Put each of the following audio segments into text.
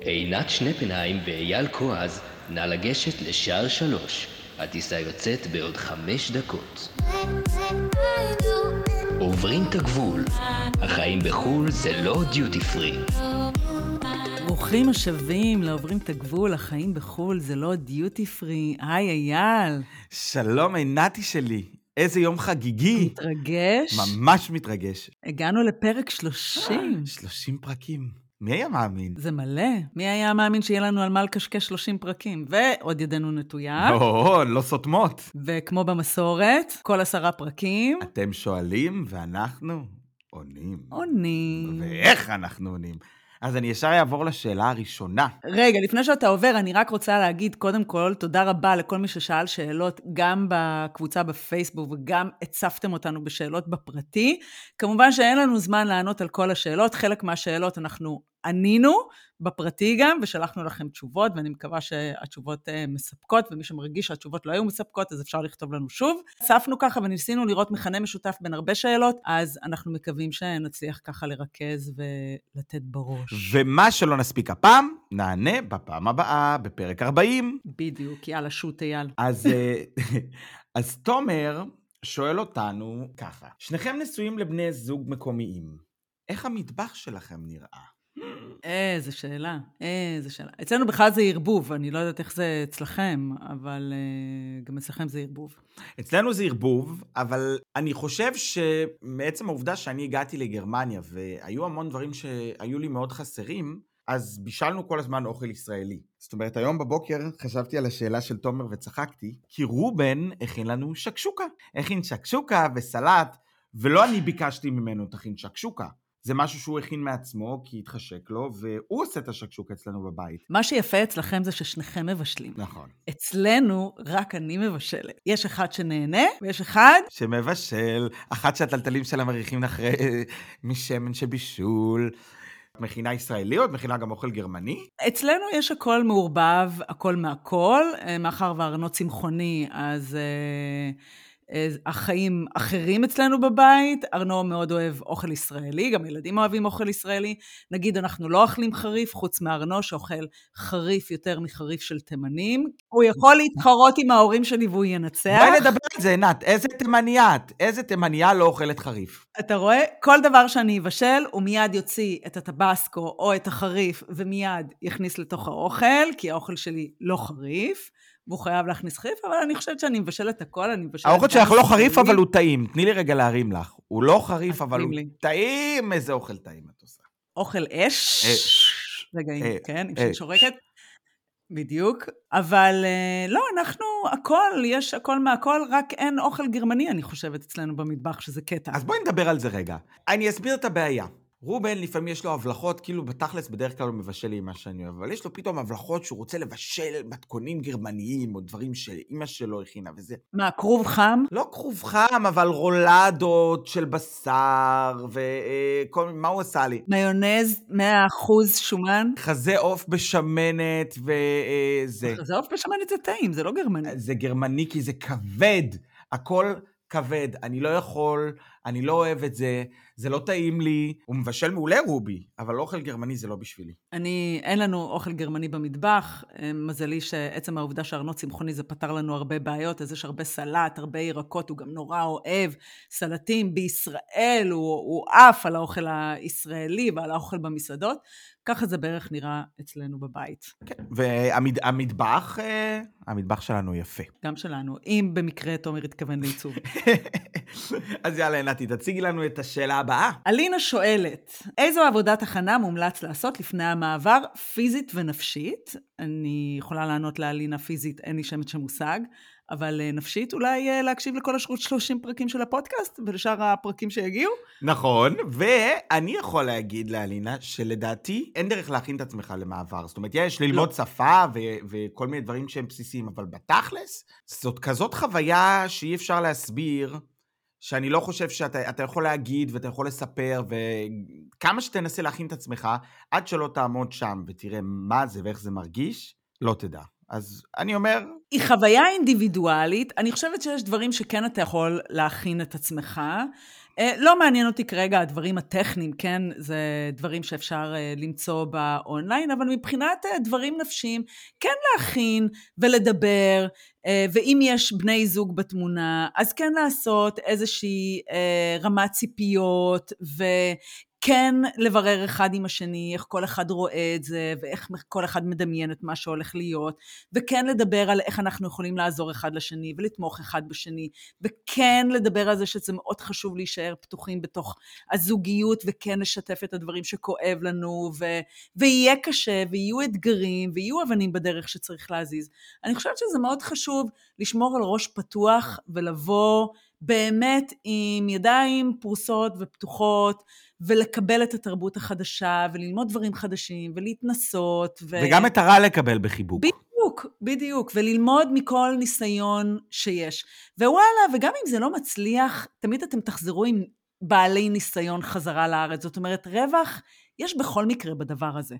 עינת שנפנהיים ואייל כועז, נא לגשת לשער שלוש. הטיסה יוצאת בעוד חמש דקות. עוברים את הגבול. החיים בחו"ל זה לא דיוטי פרי. ברוכים השבים לעוברים את הגבול, החיים בחו"ל זה לא דיוטי פרי. היי אייל. שלום עינתי שלי, איזה יום חגיגי. מתרגש? ממש מתרגש. הגענו לפרק 30. 30 פרקים. מי היה מאמין? זה מלא. מי היה מאמין שיהיה לנו על מה לקשקש 30 פרקים? ועוד ידנו נטויה. לא, לא סותמות. וכמו במסורת, כל עשרה פרקים. אתם שואלים ואנחנו עונים. עונים. ואיך אנחנו עונים? אז אני ישר אעבור לשאלה הראשונה. רגע, לפני שאתה עובר, אני רק רוצה להגיד, קודם כל, תודה רבה לכל מי ששאל שאלות, גם בקבוצה בפייסבוק וגם הצפתם אותנו בשאלות בפרטי. כמובן שאין לנו זמן לענות על כל השאלות, חלק מהשאלות אנחנו ענינו בפרטי גם, ושלחנו לכם תשובות, ואני מקווה שהתשובות אה, מספקות, ומי שמרגיש שהתשובות לא היו מספקות, אז אפשר לכתוב לנו שוב. אספנו ככה וניסינו לראות מכנה משותף בין הרבה שאלות, אז אנחנו מקווים שנצליח ככה לרכז ולתת בראש. ומה שלא נספיק הפעם, נענה בפעם הבאה, בפרק 40. בדיוק, יאללה, שוט אייל. אז, אה, אז תומר שואל אותנו ככה, שניכם נשואים לבני זוג מקומיים, איך המטבח שלכם נראה? איזה שאלה, איזה שאלה. אצלנו בכלל זה ערבוב, אני לא יודעת איך זה אצלכם, אבל uh, גם אצלכם זה ערבוב. אצלנו זה ערבוב, אבל אני חושב שמעצם העובדה שאני הגעתי לגרמניה, והיו המון דברים שהיו לי מאוד חסרים, אז בישלנו כל הזמן אוכל ישראלי. זאת אומרת, היום בבוקר חשבתי על השאלה של תומר וצחקתי, כי רובן הכין לנו שקשוקה. הכין שקשוקה וסלט, ולא אני ביקשתי ממנו תכין שקשוקה. זה משהו שהוא הכין מעצמו, כי התחשק לו, והוא עושה את השקשוק אצלנו בבית. מה שיפה אצלכם זה ששניכם מבשלים. נכון. אצלנו, רק אני מבשלת. יש אחד שנהנה, ויש אחד... שמבשל, אחת שהטלטלים שלה מריחים אחרי משמן שבישול. מכינה ישראלי או את מכינה גם אוכל גרמני? אצלנו יש הכל מעורבב, הכל מהכל. אה, מאחר והארנות צמחוני, אז... Uh... החיים אחרים אצלנו בבית. ארנו מאוד אוהב אוכל ישראלי, גם ילדים אוהבים אוכל ישראלי. נגיד, אנחנו לא אוכלים חריף, חוץ מארנו שאוכל חריף יותר מחריף של תימנים. הוא יכול להתחרות עם ההורים שלי והוא ינצח. בואי נדבר על זה, עינת. איזה תימניה את? איזה תימניה לא אוכלת חריף? אתה רואה? כל דבר שאני אבשל, הוא מיד יוציא את הטבסקו או את החריף, ומיד יכניס לתוך האוכל, כי האוכל שלי לא חריף. והוא חייב להכניס חריף, אבל אני חושבת שאני מבשלת הכל, אני מבשלת... האוכל שלך לא חריף, אבל הוא טעים. תני לי רגע להרים לך. הוא לא חריף, אבל הוא טעים. איזה אוכל טעים את עושה. אוכל אש. אש. רגע, כן, עם שורקת. בדיוק. אבל אה, לא, אנחנו, הכל, יש הכל מהכל, רק אין אוכל גרמני, אני חושבת, אצלנו במטבח, שזה קטע. אז בואי נדבר על זה רגע. אני אסביר את הבעיה. רובן לפעמים יש לו הבלחות, כאילו בתכלס בדרך כלל הוא מבשל לי מה שאני אוהב, אבל יש לו פתאום הבלחות שהוא רוצה לבשל מתכונים גרמניים, או דברים שאימא שלו הכינה וזה. מה, כרוב חם? לא כרוב חם, אבל רולדות של בשר, וכל מה הוא עשה לי? מיונז 100% שומן? חזה עוף בשמנת וזה. חזה עוף בשמנת זה טעים, זה לא גרמני. זה גרמני כי זה כבד, הכל כבד, אני לא יכול, אני לא אוהב את זה, זה לא טעים לי. הוא מבשל מעולה רובי, אבל אוכל גרמני זה לא בשבילי. אני, אין לנו אוכל גרמני במטבח. אה, מזלי שעצם העובדה שארנו צמחוני זה פתר לנו הרבה בעיות, אז יש הרבה סלט, הרבה ירקות, הוא גם נורא אוהב סלטים. בישראל הוא עף על האוכל הישראלי ועל האוכל במסעדות. ככה זה בערך נראה אצלנו בבית. כן, והמטבח, אה, המטבח שלנו יפה. גם שלנו, אם במקרה תומר התכוון לעיצוב. אז יאללה, נתי, תציגי לנו את השאלה הבאה. אלינה שואלת, איזו עבודת הכנה מומלץ לעשות לפני המעבר, פיזית ונפשית? אני יכולה לענות לאלינה פיזית, אין לי שמץ של מושג. אבל אה, נפשית אולי אה, להקשיב לכל השרות 30 פרקים של הפודקאסט ולשאר הפרקים שיגיעו. נכון, ואני יכול להגיד לאלינה שלדעתי אין דרך להכין את עצמך למעבר. זאת אומרת, יש ללמוד לא. שפה ו- וכל מיני דברים שהם בסיסיים, אבל בתכלס, זאת כזאת חוויה שאי אפשר להסביר. שאני לא חושב שאתה יכול להגיד ואתה יכול לספר, וכמה שתנסה להכין את עצמך, עד שלא תעמוד שם ותראה מה זה ואיך זה מרגיש, לא תדע. אז אני אומר... היא חוויה אינדיבידואלית. אני חושבת שיש דברים שכן אתה יכול להכין את עצמך. אה, לא מעניין אותי כרגע הדברים הטכניים, כן? זה דברים שאפשר אה, למצוא באונליין, אבל מבחינת אה, דברים נפשיים, כן להכין ולדבר, ואם יש בני זוג בתמונה, אז כן לעשות איזושהי רמת ציפיות, כן לברר אחד עם השני, איך כל אחד רואה את זה, ואיך כל אחד מדמיין את מה שהולך להיות, וכן לדבר על איך אנחנו יכולים לעזור אחד לשני, ולתמוך אחד בשני, וכן לדבר על זה שזה מאוד חשוב להישאר פתוחים בתוך הזוגיות, וכן לשתף את הדברים שכואב לנו, ו... ויהיה קשה, ויהיו אתגרים, ויהיו אבנים בדרך שצריך להזיז. אני חושבת שזה מאוד חשוב לשמור על ראש פתוח, ולבוא באמת עם ידיים פרוסות ופתוחות, ולקבל את התרבות החדשה, וללמוד דברים חדשים, ולהתנסות. ו... וגם את הרע לקבל בחיבוק. בדיוק, בדיוק, וללמוד מכל ניסיון שיש. ווואלה, וגם אם זה לא מצליח, תמיד אתם תחזרו עם בעלי ניסיון חזרה לארץ. זאת אומרת, רווח יש בכל מקרה בדבר הזה,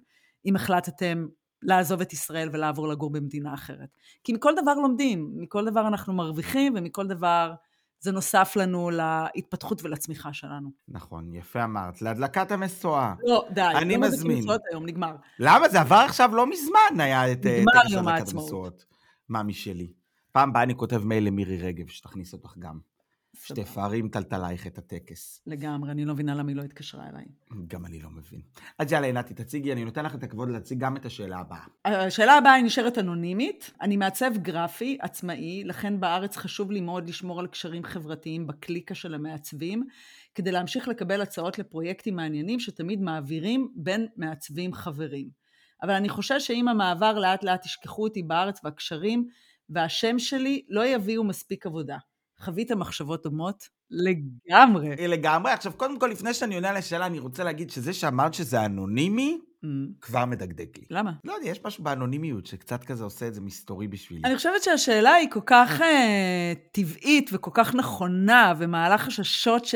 אם החלטתם לעזוב את ישראל ולעבור לגור במדינה אחרת. כי מכל דבר לומדים, מכל דבר אנחנו מרוויחים, ומכל דבר... זה נוסף לנו להתפתחות ולצמיחה שלנו. נכון, יפה אמרת. להדלקת המשואה. לא, די. אני לא מזמין. היום, נגמר. למה? זה עבר עכשיו לא מזמן, היה את טקס הדלקת המשואות. מה משלי. פעם באה אני כותב מייל למירי רגב, שתכניס אותך גם. שתפארים טלטלייך את הטקס. לגמרי, אני לא מבינה למה היא לא התקשרה אליי. גם אני לא מבין. אז יאללה, עינתי, תציגי, אני נותן לך את הכבוד להציג גם את השאלה הבאה. השאלה הבאה היא נשארת אנונימית. אני מעצב גרפי, עצמאי, לכן בארץ חשוב לי מאוד לשמור על קשרים חברתיים בקליקה של המעצבים, כדי להמשיך לקבל הצעות לפרויקטים מעניינים שתמיד מעבירים בין מעצבים חברים. אבל אני חושש שאם המעבר לאט לאט ישכחו אותי בארץ והקשרים, והשם שלי לא יביאו מספיק עבודה. חווית מחשבות דומות? לגמרי. לגמרי. עכשיו, קודם כל, לפני שאני עונה על השאלה, אני רוצה להגיד שזה שאמרת שזה אנונימי, mm. כבר מדגדג לי. למה? לא יודע, יש משהו באנונימיות שקצת כזה עושה את זה מסתורי בשבילי. אני חושבת שהשאלה היא כל כך uh, טבעית וכל כך נכונה, ומעלה חששות ש...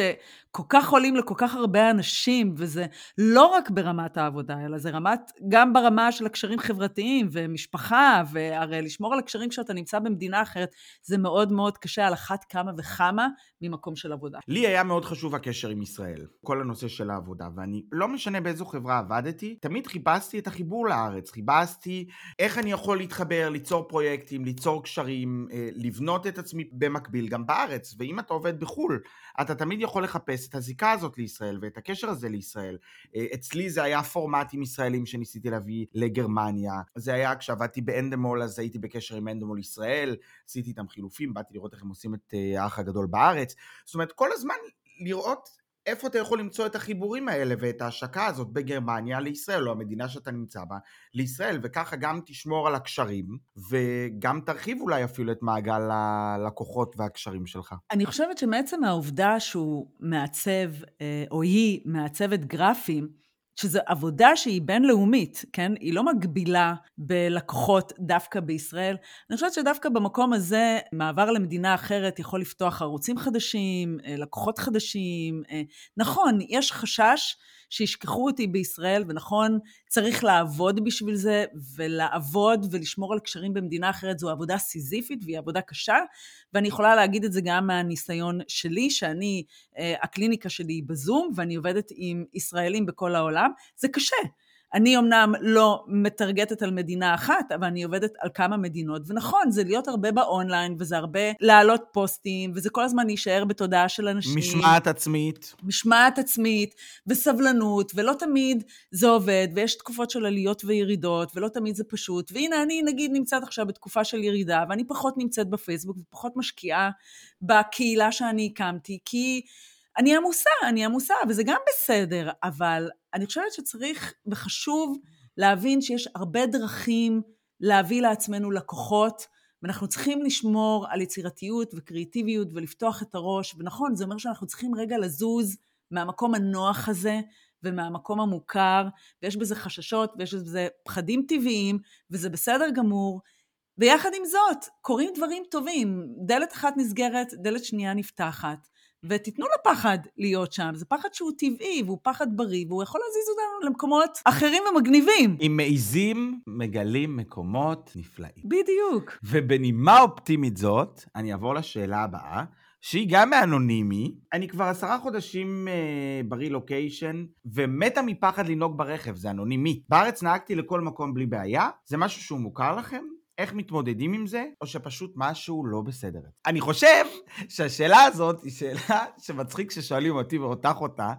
כל כך עולים לכל כך הרבה אנשים, וזה לא רק ברמת העבודה, אלא זה רמת, גם ברמה של הקשרים חברתיים ומשפחה, והרי לשמור על הקשרים כשאתה נמצא במדינה אחרת, זה מאוד מאוד קשה על אחת כמה וכמה ממקום של עבודה. לי היה מאוד חשוב הקשר עם ישראל, כל הנושא של העבודה, ואני, לא משנה באיזו חברה עבדתי, תמיד חיפשתי את החיבור לארץ, חיפשתי איך אני יכול להתחבר, ליצור פרויקטים, ליצור קשרים, אה, לבנות את עצמי במקביל גם בארץ, ואם אתה עובד בחו"ל, אתה תמיד יכול לחפש את הזיקה הזאת לישראל ואת הקשר הזה לישראל. אה, אצלי זה היה פורמטים ישראלים שניסיתי להביא לגרמניה, זה היה כשעבדתי באנדמול אז הייתי בקשר עם אנדמול ישראל, עשיתי איתם חילופים, באתי לראות איך הם עושים את אה, האח הגדול בארץ, זאת אומרת כל הזמן לראות איפה אתה יכול למצוא את החיבורים האלה ואת ההשקה הזאת בגרמניה לישראל, או המדינה שאתה נמצא בה, לישראל, וככה גם תשמור על הקשרים, וגם תרחיב אולי אפילו את מעגל הלקוחות והקשרים שלך. אני חושבת שמעצם העובדה שהוא מעצב, אה, או היא מעצבת גרפים, שזו עבודה שהיא בינלאומית, כן? היא לא מגבילה בלקוחות דווקא בישראל. אני חושבת שדווקא במקום הזה, מעבר למדינה אחרת יכול לפתוח ערוצים חדשים, אה, לקוחות חדשים. אה, נכון, יש חשש שישכחו אותי בישראל, ונכון, צריך לעבוד בשביל זה, ולעבוד ולשמור על קשרים במדינה אחרת זו עבודה סיזיפית והיא עבודה קשה, ואני יכולה להגיד את זה גם מהניסיון שלי, שאני, אה, הקליניקה שלי היא בזום, ואני עובדת עם ישראלים בכל העולם, זה קשה. אני אמנם לא מטרגטת על מדינה אחת, אבל אני עובדת על כמה מדינות, ונכון, זה להיות הרבה באונליין, וזה הרבה להעלות פוסטים, וזה כל הזמן להישאר בתודעה של אנשים. משמעת עצמית. משמעת עצמית, וסבלנות, ולא תמיד זה עובד, ויש תקופות של עליות וירידות, ולא תמיד זה פשוט. והנה, אני נגיד נמצאת עכשיו בתקופה של ירידה, ואני פחות נמצאת בפייסבוק, ופחות משקיעה בקהילה שאני הקמתי, כי... אני עמוסה, אני עמוסה, וזה גם בסדר, אבל אני חושבת שצריך וחשוב להבין שיש הרבה דרכים להביא לעצמנו לקוחות, ואנחנו צריכים לשמור על יצירתיות וקריאטיביות ולפתוח את הראש, ונכון, זה אומר שאנחנו צריכים רגע לזוז מהמקום הנוח הזה ומהמקום המוכר, ויש בזה חששות ויש בזה פחדים טבעיים, וזה בסדר גמור. ויחד עם זאת, קורים דברים טובים. דלת אחת נסגרת, דלת שנייה נפתחת. ותיתנו לפחד להיות שם, זה פחד שהוא טבעי והוא פחד בריא והוא יכול להזיז אותנו למקומות אחרים ומגניבים. אם מעיזים, מגלים מקומות נפלאים. בדיוק. ובנימה אופטימית זאת, אני אעבור לשאלה הבאה, שהיא גם מאנונימי. אני כבר עשרה חודשים אה, ברילוקיישן, ומתה מפחד לנהוג ברכב, זה אנונימי. בארץ נהגתי לכל מקום בלי בעיה, זה משהו שהוא מוכר לכם? איך מתמודדים עם זה, או שפשוט משהו לא בסדר. אני חושב שהשאלה הזאת היא שאלה שמצחיק כששואלים אותי ואותך אותה,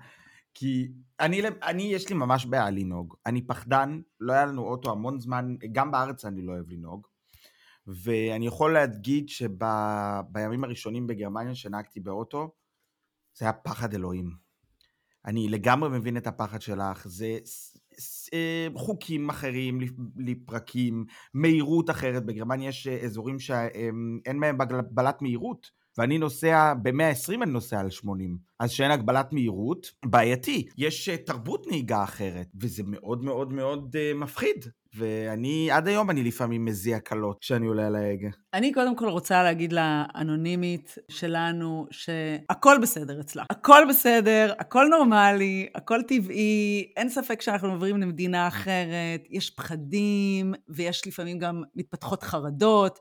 כי אני, אני, יש לי ממש בעיה לנהוג. אני פחדן, לא היה לנו אוטו המון זמן, גם בארץ אני לא אוהב לנהוג. ואני יכול להגיד שבימים הראשונים בגרמניה שנהגתי באוטו, זה היה פחד אלוהים. אני לגמרי מבין את הפחד שלך, זה חוקים אחרים לפרקים, מהירות אחרת, בגרמניה יש אה, אזורים שאין בהם הגבלת מהירות, ואני נוסע, ב-120 אני נוסע על 80, אז שאין הגבלת מהירות, בעייתי. יש אה, תרבות נהיגה אחרת, וזה מאוד מאוד מאוד מפחיד. ואני, עד היום אני לפעמים מזיע קלות כשאני עולה על ההגה. אני קודם כל רוצה להגיד לאנונימית שלנו שהכל בסדר אצלה. הכל בסדר, הכל נורמלי, הכל טבעי, אין ספק שאנחנו עוברים למדינה אחרת, יש פחדים ויש לפעמים גם מתפתחות חרדות.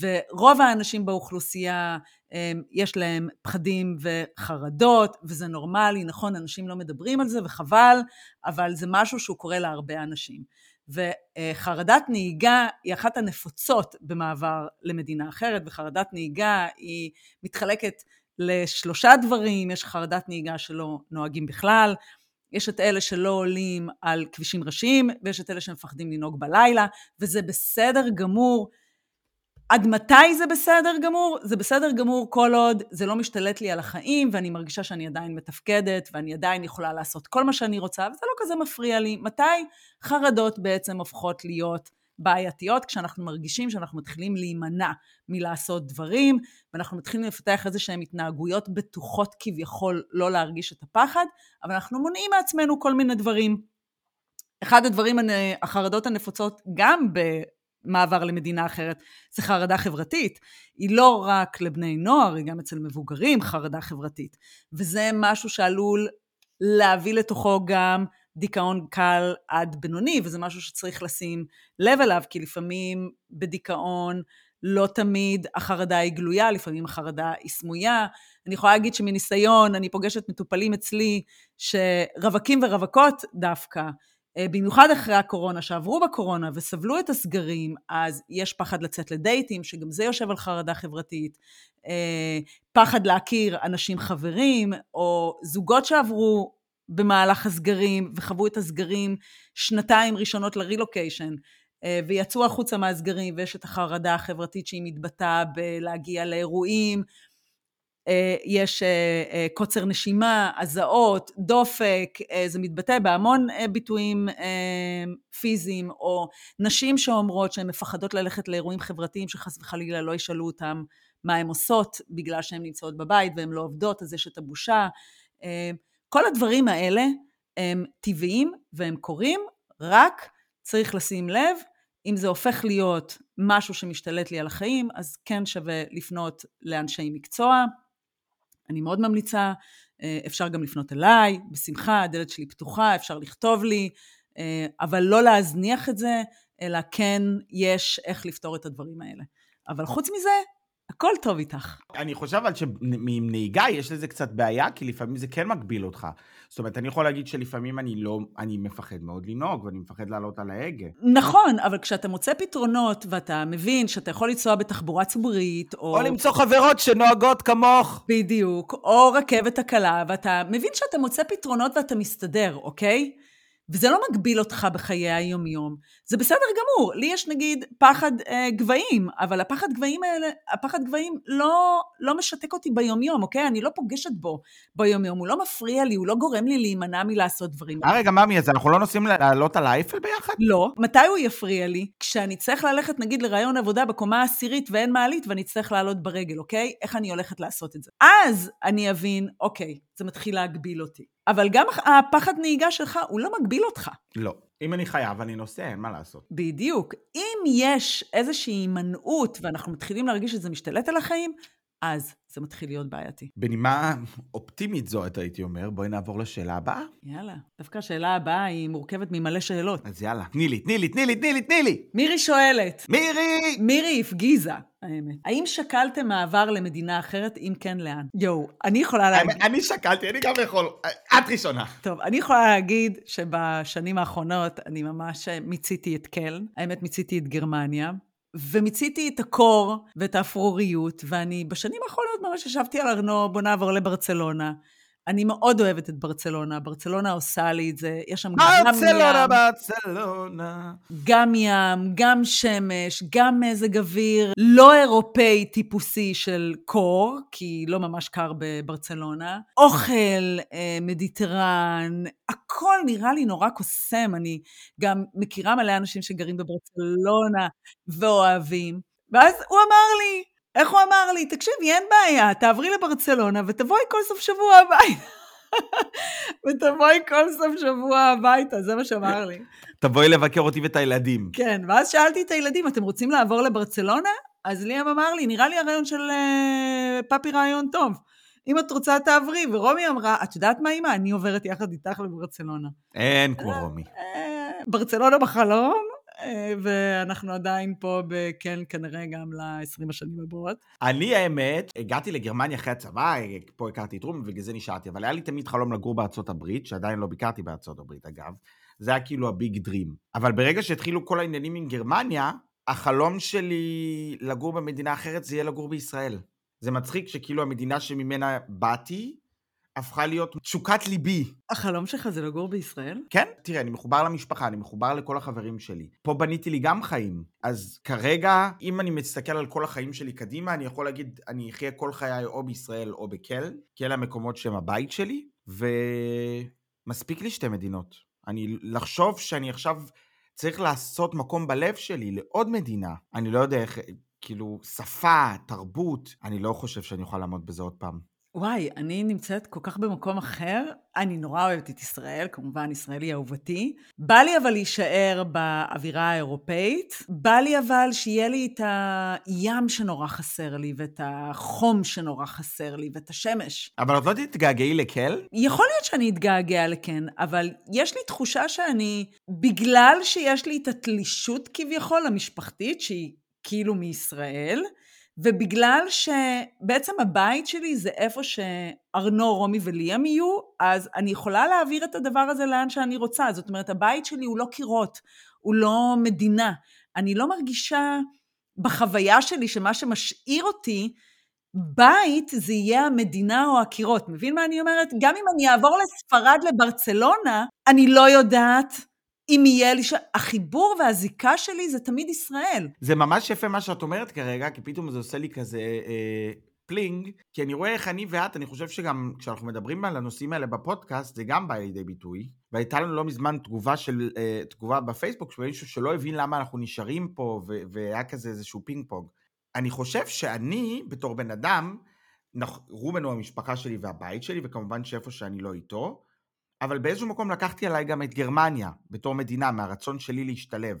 ורוב האנשים באוכלוסייה, יש להם פחדים וחרדות, וזה נורמלי, נכון, אנשים לא מדברים על זה וחבל, אבל זה משהו שהוא קורה להרבה אנשים. וחרדת נהיגה היא אחת הנפוצות במעבר למדינה אחרת, וחרדת נהיגה היא מתחלקת לשלושה דברים, יש חרדת נהיגה שלא נוהגים בכלל, יש את אלה שלא עולים על כבישים ראשיים, ויש את אלה שמפחדים לנהוג בלילה, וזה בסדר גמור עד מתי זה בסדר גמור? זה בסדר גמור כל עוד זה לא משתלט לי על החיים, ואני מרגישה שאני עדיין מתפקדת, ואני עדיין יכולה לעשות כל מה שאני רוצה, וזה לא כזה מפריע לי. מתי חרדות בעצם הופכות להיות בעייתיות? כשאנחנו מרגישים שאנחנו מתחילים להימנע מלעשות דברים, ואנחנו מתחילים לפתח איזה שהן התנהגויות בטוחות כביכול לא להרגיש את הפחד, אבל אנחנו מונעים מעצמנו כל מיני דברים. אחד הדברים, החרדות הנפוצות גם מעבר למדינה אחרת, זה חרדה חברתית. היא לא רק לבני נוער, היא גם אצל מבוגרים חרדה חברתית. וזה משהו שעלול להביא לתוכו גם דיכאון קל עד בינוני, וזה משהו שצריך לשים לב אליו, כי לפעמים בדיכאון לא תמיד החרדה היא גלויה, לפעמים החרדה היא סמויה. אני יכולה להגיד שמניסיון, אני פוגשת מטופלים אצלי שרווקים ורווקות דווקא, במיוחד אחרי הקורונה, שעברו בקורונה וסבלו את הסגרים, אז יש פחד לצאת לדייטים, שגם זה יושב על חרדה חברתית, אה, פחד להכיר אנשים חברים, או זוגות שעברו במהלך הסגרים וחוו את הסגרים שנתיים ראשונות לרילוקיישן, אה, ויצאו החוצה מהסגרים, ויש את החרדה החברתית שהיא מתבטאה בלהגיע לאירועים, אה, יש אה, אה, קוצר נשימה, הזעות, דופק, זה מתבטא בהמון ביטויים פיזיים, או נשים שאומרות שהן מפחדות ללכת לאירועים חברתיים שחס וחלילה לא ישאלו אותם מה הן עושות בגלל שהן נמצאות בבית והן לא עובדות, אז יש את הבושה. כל הדברים האלה הם טבעיים והם קורים, רק צריך לשים לב, אם זה הופך להיות משהו שמשתלט לי על החיים, אז כן שווה לפנות לאנשי מקצוע. אני מאוד ממליצה, אה, אפשר גם לפנות אליי, בשמחה, הדלת שלי פתוחה, אפשר לכתוב לי, אה, אבל לא להזניח את זה, אלא כן יש איך לפתור את הדברים האלה. אבל חוץ מזה, הכל טוב איתך. אני חושב אבל שעם נהיגה יש לזה קצת בעיה, כי לפעמים זה כן מגביל אותך. זאת אומרת, אני יכול להגיד שלפעמים אני לא, אני מפחד מאוד לנהוג, ואני מפחד לעלות על ההגה. נכון, אבל כשאתה מוצא פתרונות, ואתה מבין שאתה יכול לנסוע בתחבורה ציבורית, או... או למצוא חברות שנוהגות כמוך. בדיוק, או רכבת הקלה, ואתה מבין שאתה מוצא פתרונות ואתה מסתדר, אוקיי? וזה לא מגביל אותך בחיי היומיום. זה בסדר גמור. לי יש נגיד פחד אה, גבהים, אבל הפחד גבהים האלה, הפחד גבהים לא, לא משתק אותי ביומיום, אוקיי? אני לא פוגשת בו ביומיום, הוא לא מפריע לי, הוא לא גורם לי להימנע מלעשות דברים. אה, רגע, ממי, אז אנחנו לא נוסעים לעלות על האייפל ביחד? לא. מתי הוא יפריע לי? כשאני צריך ללכת נגיד לראיון עבודה בקומה העשירית ואין מעלית ואני אצטרך לעלות ברגל, אוקיי? איך אני הולכת לעשות את זה? אז אני אבין, אוקיי, זה מתחיל להגביל אותי. אבל גם הפחד נהיגה שלך, הוא לא מגביל אותך. לא. אם אני חייב, אני נוסע, אין מה לעשות. בדיוק. אם יש איזושהי הימנעות, ואנחנו מתחילים להרגיש שזה משתלט על החיים, אז זה מתחיל להיות בעייתי. בנימה אופטימית זאת, הייתי אומר, בואי נעבור לשאלה הבאה. יאללה. דווקא השאלה הבאה היא מורכבת ממלא שאלות. אז יאללה, תני לי, תני לי, תני לי, תני לי, תני לי. מירי שואלת, מירי! מירי הפגיזה, האמת. האם שקלתם מעבר למדינה אחרת? אם כן, לאן? יואו, אני יכולה להגיד... אני שקלתי, אני גם יכול. את ראשונה. טוב, אני יכולה להגיד שבשנים האחרונות אני ממש מיציתי את קלן. האמת, מיציתי את גרמניה. ומיציתי את הקור ואת האפרוריות, ואני בשנים האחרונות ממש ישבתי על ארנו, בוא נעבור לברצלונה. אני מאוד אוהבת את ברצלונה, ברצלונה עושה לי את זה, יש שם גם ים, ברצלונה, ברצלונה. גם ים, גם שמש, גם מזג אוויר, לא אירופאי טיפוסי של קור, כי לא ממש קר בברצלונה, אוכל אה, מדיטרן, הכל נראה לי נורא קוסם, אני גם מכירה מלא אנשים שגרים בברצלונה ואוהבים, ואז הוא אמר לי, איך הוא אמר לי? תקשיבי, אין בעיה, תעברי לברצלונה ותבואי כל סוף שבוע הביתה. ותבואי כל סוף שבוע הביתה, זה מה שאמר לי. תבואי לבקר אותי ואת הילדים. כן, ואז שאלתי את הילדים, אתם רוצים לעבור לברצלונה? אז ליאם אמר לי, נראה לי הרעיון של uh, פאפי רעיון טוב. אם את רוצה, תעברי. ורומי אמרה, את יודעת מה, אמא? אני עוברת יחד איתך לברצלונה. אין כמו רומי. אה, ברצלונה בחלום, אה, ואנחנו עדיין פה בכן כנראה גם ל-20 השנים הבאות. אני האמת, הגעתי לגרמניה אחרי הצבא, פה הכרתי את רום ובגלל זה נשארתי, אבל היה לי תמיד חלום לגור בארצות הברית, שעדיין לא ביקרתי בארצות הברית אגב, זה היה כאילו הביג דרים. אבל ברגע שהתחילו כל העניינים עם גרמניה, החלום שלי לגור במדינה אחרת זה יהיה לגור בישראל. זה מצחיק שכאילו המדינה שממנה באתי, הפכה להיות תשוקת ליבי. החלום שלך זה לגור בישראל? כן, תראה, אני מחובר למשפחה, אני מחובר לכל החברים שלי. פה בניתי לי גם חיים. אז כרגע, אם אני מסתכל על כל החיים שלי קדימה, אני יכול להגיד, אני אחיה כל חיי או בישראל או בקל, כי אלה המקומות שהם הבית שלי, ומספיק לי שתי מדינות. אני, לחשוב שאני עכשיו צריך לעשות מקום בלב שלי לעוד מדינה. אני לא יודע איך, כאילו, שפה, תרבות, אני לא חושב שאני אוכל לעמוד בזה עוד פעם. וואי, אני נמצאת כל כך במקום אחר. אני נורא אוהבת את ישראל, כמובן, ישראל היא אהובתי. בא לי אבל להישאר באווירה האירופאית. בא לי אבל שיהיה לי את הים שנורא חסר לי, ואת החום שנורא חסר לי, ואת השמש. אבל את לא תתגעגעי לקל? יכול להיות שאני אתגעגע לכן, אבל יש לי תחושה שאני, בגלל שיש לי את התלישות כביכול המשפחתית, שהיא כאילו מישראל, ובגלל שבעצם הבית שלי זה איפה שארנו, רומי וליאם יהיו, אז אני יכולה להעביר את הדבר הזה לאן שאני רוצה. זאת אומרת, הבית שלי הוא לא קירות, הוא לא מדינה. אני לא מרגישה בחוויה שלי שמה שמשאיר אותי, בית זה יהיה המדינה או הקירות. מבין מה אני אומרת? גם אם אני אעבור לספרד, לברצלונה, אני לא יודעת אם יהיה לי ש... החיבור והזיקה שלי זה תמיד ישראל. זה ממש יפה מה שאת אומרת כרגע, כי פתאום זה עושה לי כזה אה, feeling, כי אני רואה איך אני ואת, אני חושב שגם כשאנחנו מדברים על הנושאים האלה בפודקאסט, זה גם בא לידי ביטוי. והייתה לנו לא מזמן תגובה של, אה, תגובה בפייסבוק של מישהו שלא הבין למה אנחנו נשארים פה, ו- והיה כזה איזשהו פינג פונג. אני חושב שאני, בתור בן אדם, רובן הוא המשפחה שלי והבית שלי, וכמובן שאיפה שאני לא איתו, אבל באיזשהו מקום לקחתי עליי גם את גרמניה, בתור מדינה, מהרצון שלי להשתלב.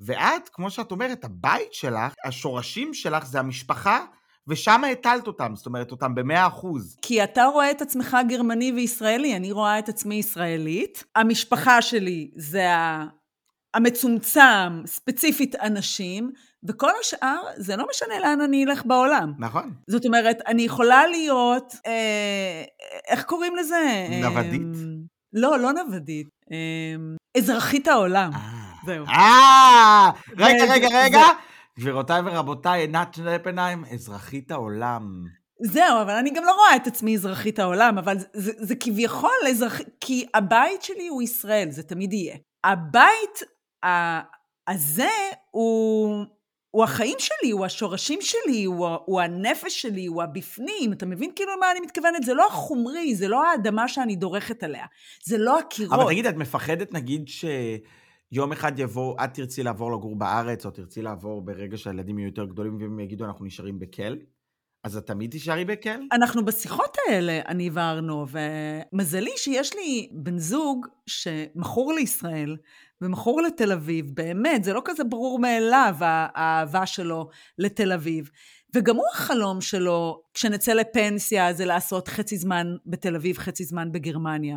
ואת, כמו שאת אומרת, הבית שלך, השורשים שלך זה המשפחה, ושם הטלת אותם, זאת אומרת, אותם במאה אחוז. כי אתה רואה את עצמך גרמני וישראלי, אני רואה את עצמי ישראלית. המשפחה שלי זה המצומצם, ספציפית אנשים, וכל השאר, זה לא משנה לאן אני אלך בעולם. נכון. זאת אומרת, אני יכולה להיות, אה, איך קוראים לזה? נוודית. אה, לא, לא נוודית. אמ, אזרחית העולם. אה. זהו. אה, רגע, רגע, רגע. גבירותיי ורבותיי, עינת שלפנהיים, אזרחית העולם. זהו, אבל אני גם לא רואה את עצמי אזרחית העולם, אבל זה, זה, זה כביכול אזרח... כי הבית שלי הוא ישראל, זה תמיד יהיה. הבית הזה הוא הוא החיים שלי, הוא השורשים שלי, הוא, הוא הנפש שלי, הוא הבפנים. אתה מבין כאילו מה אני מתכוונת? זה לא החומרי, זה לא האדמה שאני דורכת עליה. זה לא הקירות. אבל תגיד, את מפחדת נגיד שיום אחד יבוא, את תרצי לעבור לגור בארץ, או תרצי לעבור ברגע שהילדים יהיו יותר גדולים, והם יגידו, אנחנו נשארים בקל? אז את תמיד תישארי בקל? אנחנו בשיחות האלה, אני וארנו, ומזלי שיש לי בן זוג שמכור לישראל, ומכור לתל אביב, באמת, זה לא כזה ברור מאליו, האהבה שלו לתל אביב. וגם הוא החלום שלו, כשנצא לפנסיה, זה לעשות חצי זמן בתל אביב, חצי זמן בגרמניה.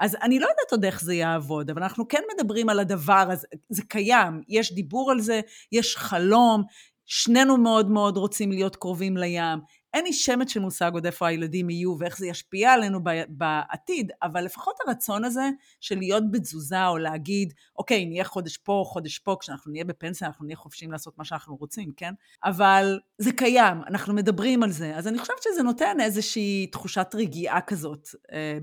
אז אני לא יודעת עוד איך זה יעבוד, אבל אנחנו כן מדברים על הדבר הזה, זה קיים, יש דיבור על זה, יש חלום, שנינו מאוד מאוד רוצים להיות קרובים לים. אין לי שמץ של מושג עוד איפה הילדים יהיו ואיך זה ישפיע עלינו בעתיד, אבל לפחות הרצון הזה של להיות בתזוזה או להגיד, אוקיי, נהיה חודש פה, חודש פה, כשאנחנו נהיה בפנסיה אנחנו נהיה חופשיים לעשות מה שאנחנו רוצים, כן? אבל זה קיים, אנחנו מדברים על זה, אז אני חושבת שזה נותן איזושהי תחושת רגיעה כזאת אה.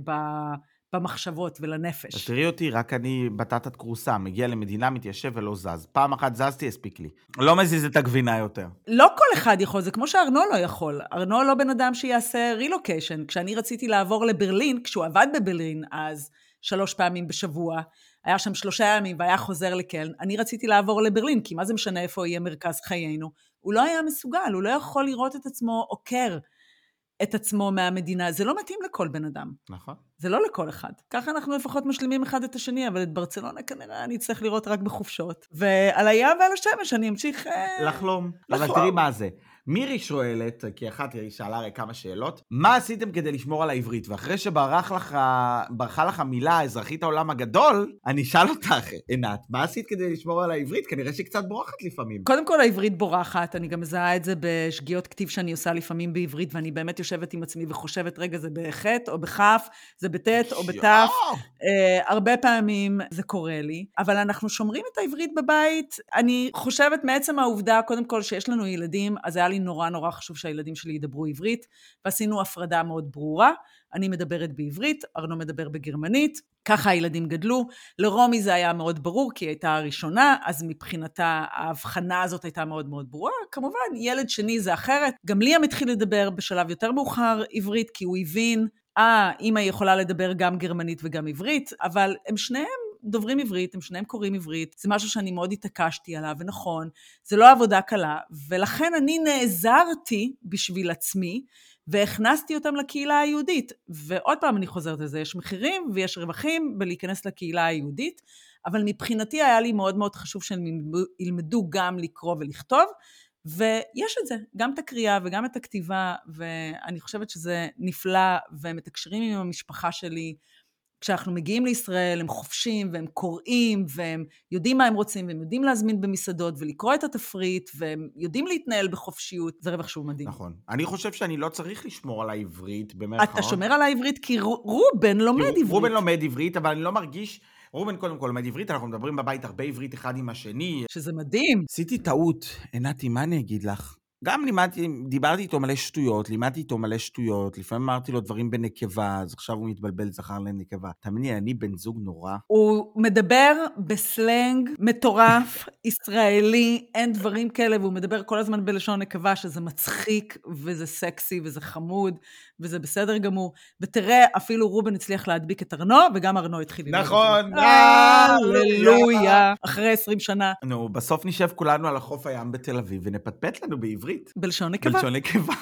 במחשבות ולנפש. אז תראי אותי, רק אני בטטת כרוסה, מגיע למדינה, מתיישב ולא זז. פעם אחת זזתי, הספיק לי. לא מזיז את הגבינה יותר. לא כל אחד יכול, זה כמו שארנו לא יכול. ארנו לא בן אדם שיעשה רילוקיישן. כשאני רציתי לעבור לברלין, כשהוא עבד בברלין אז, שלוש פעמים בשבוע, היה שם שלושה ימים והיה חוזר לקלן, אני רציתי לעבור לברלין, כי מה זה משנה איפה יהיה מרכז חיינו? הוא לא היה מסוגל, הוא לא יכול לראות את עצמו עוקר. את עצמו מהמדינה. זה לא מתאים לכל בן אדם. נכון. זה לא לכל אחד. ככה אנחנו לפחות משלימים אחד את השני, אבל את ברצלונה כנראה אני אצטרך לראות רק בחופשות. ועל הים ועל השמש אני אמשיך... אה, לחלום. לחלום. אבל תראי מה זה. מירי שואלת, כי אחת היא שאלה הרי כמה שאלות, מה עשיתם כדי לשמור על העברית? ואחרי שברחה לך, לך המילה אזרחית העולם הגדול, אני אשאל אותך, עינת, מה עשית כדי לשמור על העברית? כנראה שהיא קצת בורחת לפעמים. קודם כל העברית בורחת, אני גם מזהה את זה בשגיאות כתיב שאני עושה לפעמים בעברית, ואני באמת יושבת עם עצמי וחושבת, רגע, זה בחטא או בכף, זה בטית או בתף. אה, הרבה פעמים זה קורה לי, אבל אנחנו שומרים את העברית בבית. אני חושבת מעצם העובדה, קודם כל, שיש לנו ילדים, אז היה לי נורא נורא חשוב שהילדים שלי ידברו עברית, ועשינו הפרדה מאוד ברורה. אני מדברת בעברית, ארנו מדבר בגרמנית, ככה הילדים גדלו. לרומי זה היה מאוד ברור, כי היא הייתה הראשונה, אז מבחינתה ההבחנה הזאת הייתה מאוד מאוד ברורה. כמובן, ילד שני זה אחרת. גם ליאם התחיל לדבר בשלב יותר מאוחר עברית, כי הוא הבין, אה, אימא יכולה לדבר גם גרמנית וגם עברית, אבל הם שניהם דוברים עברית, הם שניהם קוראים עברית, זה משהו שאני מאוד התעקשתי עליו, ונכון, זה לא עבודה קלה, ולכן אני נעזרתי בשביל עצמי, והכנסתי אותם לקהילה היהודית. ועוד פעם אני חוזרת לזה, יש מחירים ויש רווחים בלהיכנס לקהילה היהודית, אבל מבחינתי היה לי מאוד מאוד חשוב שהם ילמדו גם לקרוא ולכתוב, ויש את זה, גם את הקריאה וגם את הכתיבה, ואני חושבת שזה נפלא, והם מתקשרים עם המשפחה שלי, כשאנחנו מגיעים לישראל, הם חופשים והם קוראים והם יודעים מה הם רוצים והם יודעים להזמין במסעדות ולקרוא את התפריט והם יודעים להתנהל בחופשיות, זה רווח שהוא מדהים. נכון. אני חושב שאני לא צריך לשמור על העברית, במרכאות. אתה שומר על העברית כי רובן לומד עברית. רובן לומד עברית, אבל אני לא מרגיש... רובן קודם כל לומד עברית, אנחנו מדברים בבית הרבה עברית אחד עם השני. שזה מדהים. עשיתי טעות, עינתי, מה אני אגיד לך? גם לימדתי, דיברתי איתו מלא שטויות, לימדתי איתו מלא שטויות, לפעמים אמרתי לו דברים בנקבה, אז עכשיו הוא מתבלבל זכר לנקבה. תאמיני, אני בן זוג נורא. הוא מדבר בסלנג מטורף, ישראלי, אין דברים כאלה, והוא מדבר כל הזמן בלשון נקבה, שזה מצחיק, וזה סקסי, וזה חמוד, וזה בסדר גמור. ותראה, אפילו רובן הצליח להדביק את ארנו, וגם ארנו התחיל ללמוד. נכון. הללויה. אחרי 20 שנה. נו, בסוף נשב כולנו על החוף הים בתל אביב ונפטפט לנו בעברית. בלשון נקבה. בלשון נקבה.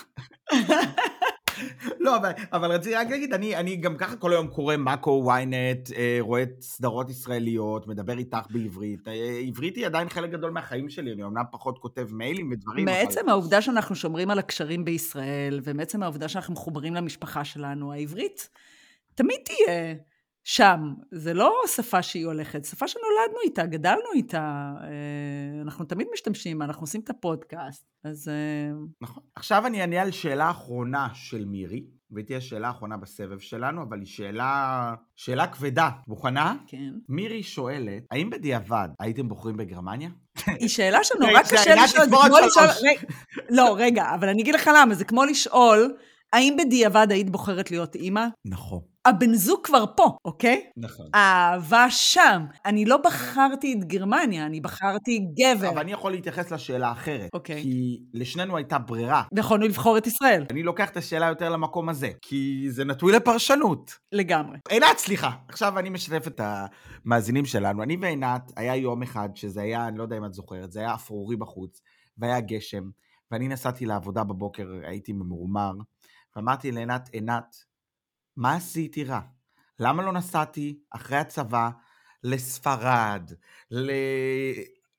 לא, אבל, אבל רציתי רק להגיד, אני, אני גם ככה כל היום קורא מאקו, ynet, אה, רואה סדרות ישראליות, מדבר איתך בעברית. אה, עברית היא עדיין חלק גדול מהחיים שלי, אני אמנם פחות כותב מיילים ודברים. מעצם אבל... העובדה שאנחנו שומרים על הקשרים בישראל, ומעצם העובדה שאנחנו מחוברים למשפחה שלנו, העברית תמיד תהיה שם. זה לא שפה שהיא הולכת, שפה שנולדנו איתה, גדלנו איתה. אה, אנחנו תמיד משתמשים, אנחנו עושים את הפודקאסט, אז... אה, נכון. עכשיו אני אענה על שאלה אחרונה של מירי, ותהיה שאלה אחרונה בסבב שלנו, אבל היא שאלה, שאלה כבדה. מוכנה? כן. מירי שואלת, האם בדיעבד הייתם בוחרים בגרמניה? היא שאלה שנורא קשה לשאול, זה כמו לשאול... לא, רגע, אבל אני אגיד לך למה, זה כמו לשאול, האם בדיעבד היית בוחרת להיות אימא? נכון. הבן זוג כבר פה, אוקיי? נכון. האהבה שם. אני לא בחרתי את גרמניה, אני בחרתי גבר. אבל אני יכול להתייחס לשאלה האחרת. אוקיי. כי לשנינו הייתה ברירה. יכולנו לבחור את ישראל. אני לוקח את השאלה יותר למקום הזה, כי זה נטוי לפרשנות. לגמרי. עינת, סליחה. עכשיו אני משתף את המאזינים שלנו. אני ועינת, היה יום אחד שזה היה, אני לא יודע אם את זוכרת, זה היה אפרורי בחוץ, והיה גשם, ואני נסעתי לעבודה בבוקר, הייתי ממורמר, ואמרתי לעינת, עינת, מה עשיתי רע? למה לא נסעתי אחרי הצבא לספרד,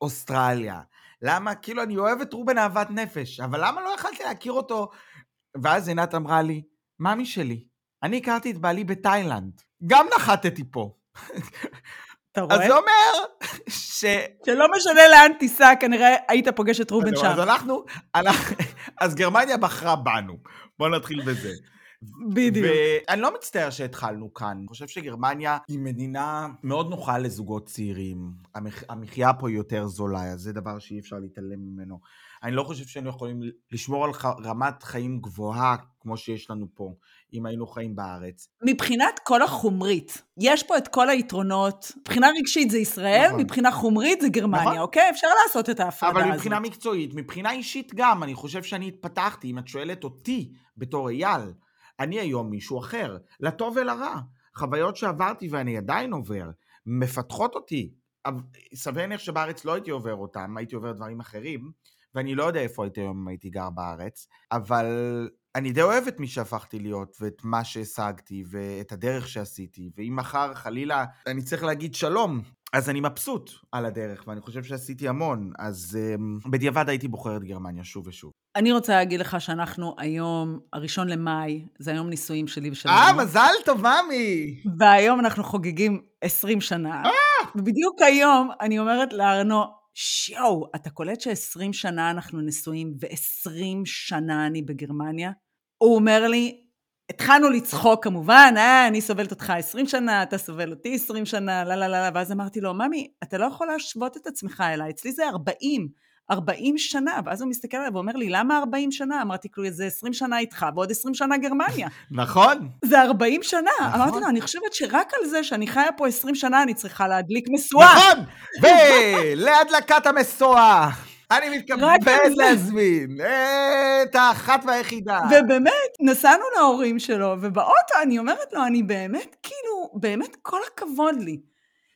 אוסטרליה? למה, כאילו, אני אוהב את רובן אהבת נפש, אבל למה לא יכלתי להכיר אותו? ואז עינת אמרה לי, ממי שלי, אני הכרתי את בעלי בתאילנד, גם נחתתי פה. אתה אז רואה? זה אומר ש... שלא משנה לאן תיסע, כנראה היית פוגש את רובן אז שם. אנחנו, אנחנו- אז גרמניה בחרה בנו. בואו נתחיל בזה. בדיוק. ואני לא מצטער שהתחלנו כאן. אני חושב שגרמניה היא מדינה מאוד נוחה לזוגות צעירים. המח... המחיה פה היא יותר זולה, אז זה דבר שאי אפשר להתעלם ממנו. אני לא חושב שהיינו יכולים לשמור על ח... רמת חיים גבוהה כמו שיש לנו פה, אם היינו חיים בארץ. מבחינת כל החומרית, יש פה את כל היתרונות. מבחינה רגשית זה ישראל, נכון. מבחינה חומרית זה גרמניה, נכון. אוקיי? אפשר לעשות את ההפרדה הזאת. אבל מבחינה מקצועית, מבחינה אישית גם, אני חושב שאני התפתחתי, אם את שואלת אותי בתור אייל, אני היום מישהו אחר, לטוב ולרע. חוויות שעברתי ואני עדיין עובר, מפתחות אותי. סביר להניח שבארץ לא הייתי עובר אותם, הייתי עובר דברים אחרים, ואני לא יודע איפה הייתי היום אם הייתי גר בארץ, אבל אני די אוהב את מי שהפכתי להיות, ואת מה שהשגתי, ואת הדרך שעשיתי, ואם מחר חלילה אני צריך להגיד שלום, אז אני מבסוט על הדרך, ואני חושב שעשיתי המון, אז um, בדיעבד הייתי בוחר את גרמניה שוב ושוב. אני רוצה להגיד לך שאנחנו היום, הראשון למאי, זה היום נישואים שלי ושלנו. אה, מזל טוב, ממי! והיום אנחנו חוגגים 20 שנה. אה! ובדיוק היום אני אומרת לארנו, שיואו, אתה קולט ש-20 שנה אנחנו נשואים ו-20 שנה אני בגרמניה? הוא אומר לי, התחלנו לצחוק כמובן, אה, אני סובלת אותך 20 שנה, אתה סובל אותי 20 שנה, לא, לא, לא, לא, ואז אמרתי לו, ממי, אתה לא יכול להשוות את עצמך אליי, אצלי זה 40, 40 שנה, ואז הוא מסתכל עליי ואומר לי, למה 40 שנה? אמרתי לו, זה 20 שנה איתך ועוד 20 שנה גרמניה. נכון? זה 40 שנה. נכון. אמרתי לו, אני חושבת שרק על זה שאני חיה פה 20 שנה, אני צריכה להדליק משואה. נכון! ולהדלקת המשואה! אני זה. להזמין את האחת והיחידה. ובאמת, נסענו להורים שלו, ובאוטו אני אומרת לו, אני באמת, כאילו, באמת כל הכבוד לי.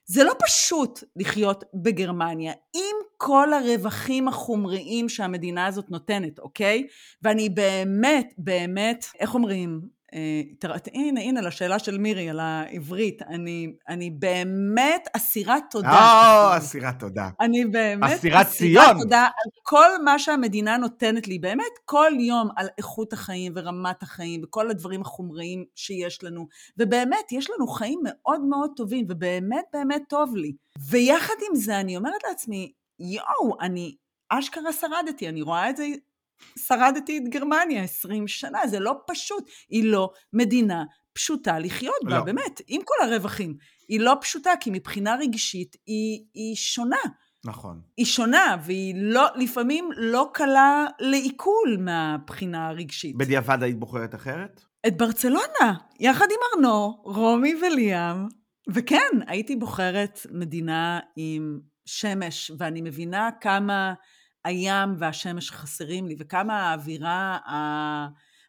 זה לא פשוט לחיות בגרמניה, עם כל הרווחים החומריים שהמדינה הזאת נותנת, אוקיי? ואני באמת, באמת, איך אומרים? אה, הנה, הנה, לשאלה של מירי על העברית, אני, אני באמת אסירת תודה. או, אסירת תודה. אני באמת אסירת ציון. תודה על כל מה שהמדינה נותנת לי, באמת כל יום על איכות החיים ורמת החיים וכל הדברים החומריים שיש לנו, ובאמת יש לנו חיים מאוד מאוד טובים, ובאמת באמת טוב לי. ויחד עם זה אני אומרת לעצמי, יואו, אני אשכרה שרדתי, אני רואה את זה, שרדתי את גרמניה 20 שנה, זה לא פשוט, היא לא מדינה פשוטה לחיות בה, לא. באמת, עם כל הרווחים. היא לא פשוטה, כי מבחינה רגשית היא, היא שונה. נכון. היא שונה, והיא לא, לפעמים לא קלה לעיכול מהבחינה הרגשית. בדיעבד היית בוחרת אחרת? את ברצלונה, יחד עם ארנו, רומי וליאם, וכן, הייתי בוחרת מדינה עם שמש, ואני מבינה כמה הים והשמש חסרים לי, וכמה האווירה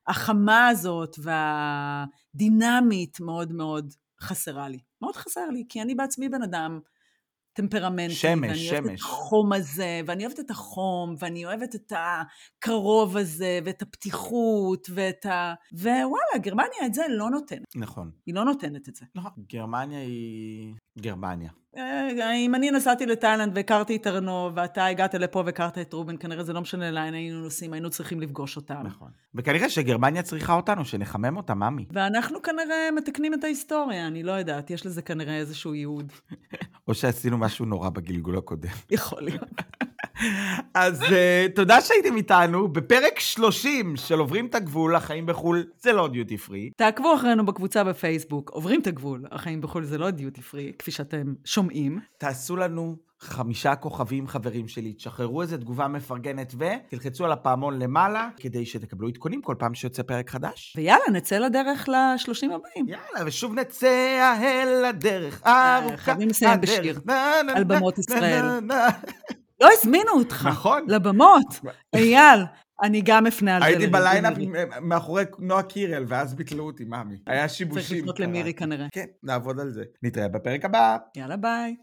החמה הזאת והדינמית מאוד מאוד חסרה לי. מאוד חסר לי, כי אני בעצמי בן אדם טמפרמנטי. שמש, ואני אוהבת את שמש. החום הזה, ואני אוהבת את החום, ואני אוהבת את הקרוב הזה, ואת הפתיחות, ואת ה... ווואלה, גרמניה את זה לא נותנת. נכון. היא לא נותנת את זה. נכון. גרמניה היא... גרמניה. אה, אם אני נסעתי לתאילנד והכרתי את ארנו, ואתה הגעת לפה והכרת את רובן, כנראה זה לא משנה לאן היינו נוסעים, היינו צריכים לפגוש אותם. נכון. וכנראה שגרמניה צריכה אותנו, שנחמם אותה, ממי. ואנחנו כנראה מתקנים את ההיסטוריה, אני לא יודעת, יש לזה כנראה איזשהו ייעוד. או שעשינו משהו נורא בגלגול הקודם. יכול להיות. אז uh, תודה שהייתם איתנו בפרק 30 של עוברים את הגבול, החיים בחו"ל זה לא דיוטי פרי. תעקבו אחרינו בקבוצה בפייסבוק, עוברים את הגבול, החיים בחו"ל זה לא דיוטי פרי, כפי שאתם שומעים. תעשו לנו חמישה כוכבים חברים שלי, תשחררו איזה תגובה מפרגנת ותלחצו על הפעמון למעלה כדי שתקבלו עדכונים כל פעם שיוצא פרק חדש. ויאללה, נצא לדרך לשלושים הבאים. יאללה, ושוב נצא אל הדרך ארוכה. אה, חייבים לסיים בשיר. על במות ישראל. לא הזמינו אותך. נכון. לבמות. אייל, אני גם אפנה על זה. הייתי. ב line-up מאחורי נועה קירל, ואז ביטלו אותי, מאמי. היה שיבושים. צריך לפנות למירי כנראה. כן, נעבוד על זה. נתראה בפרק הבא. יאללה, ביי.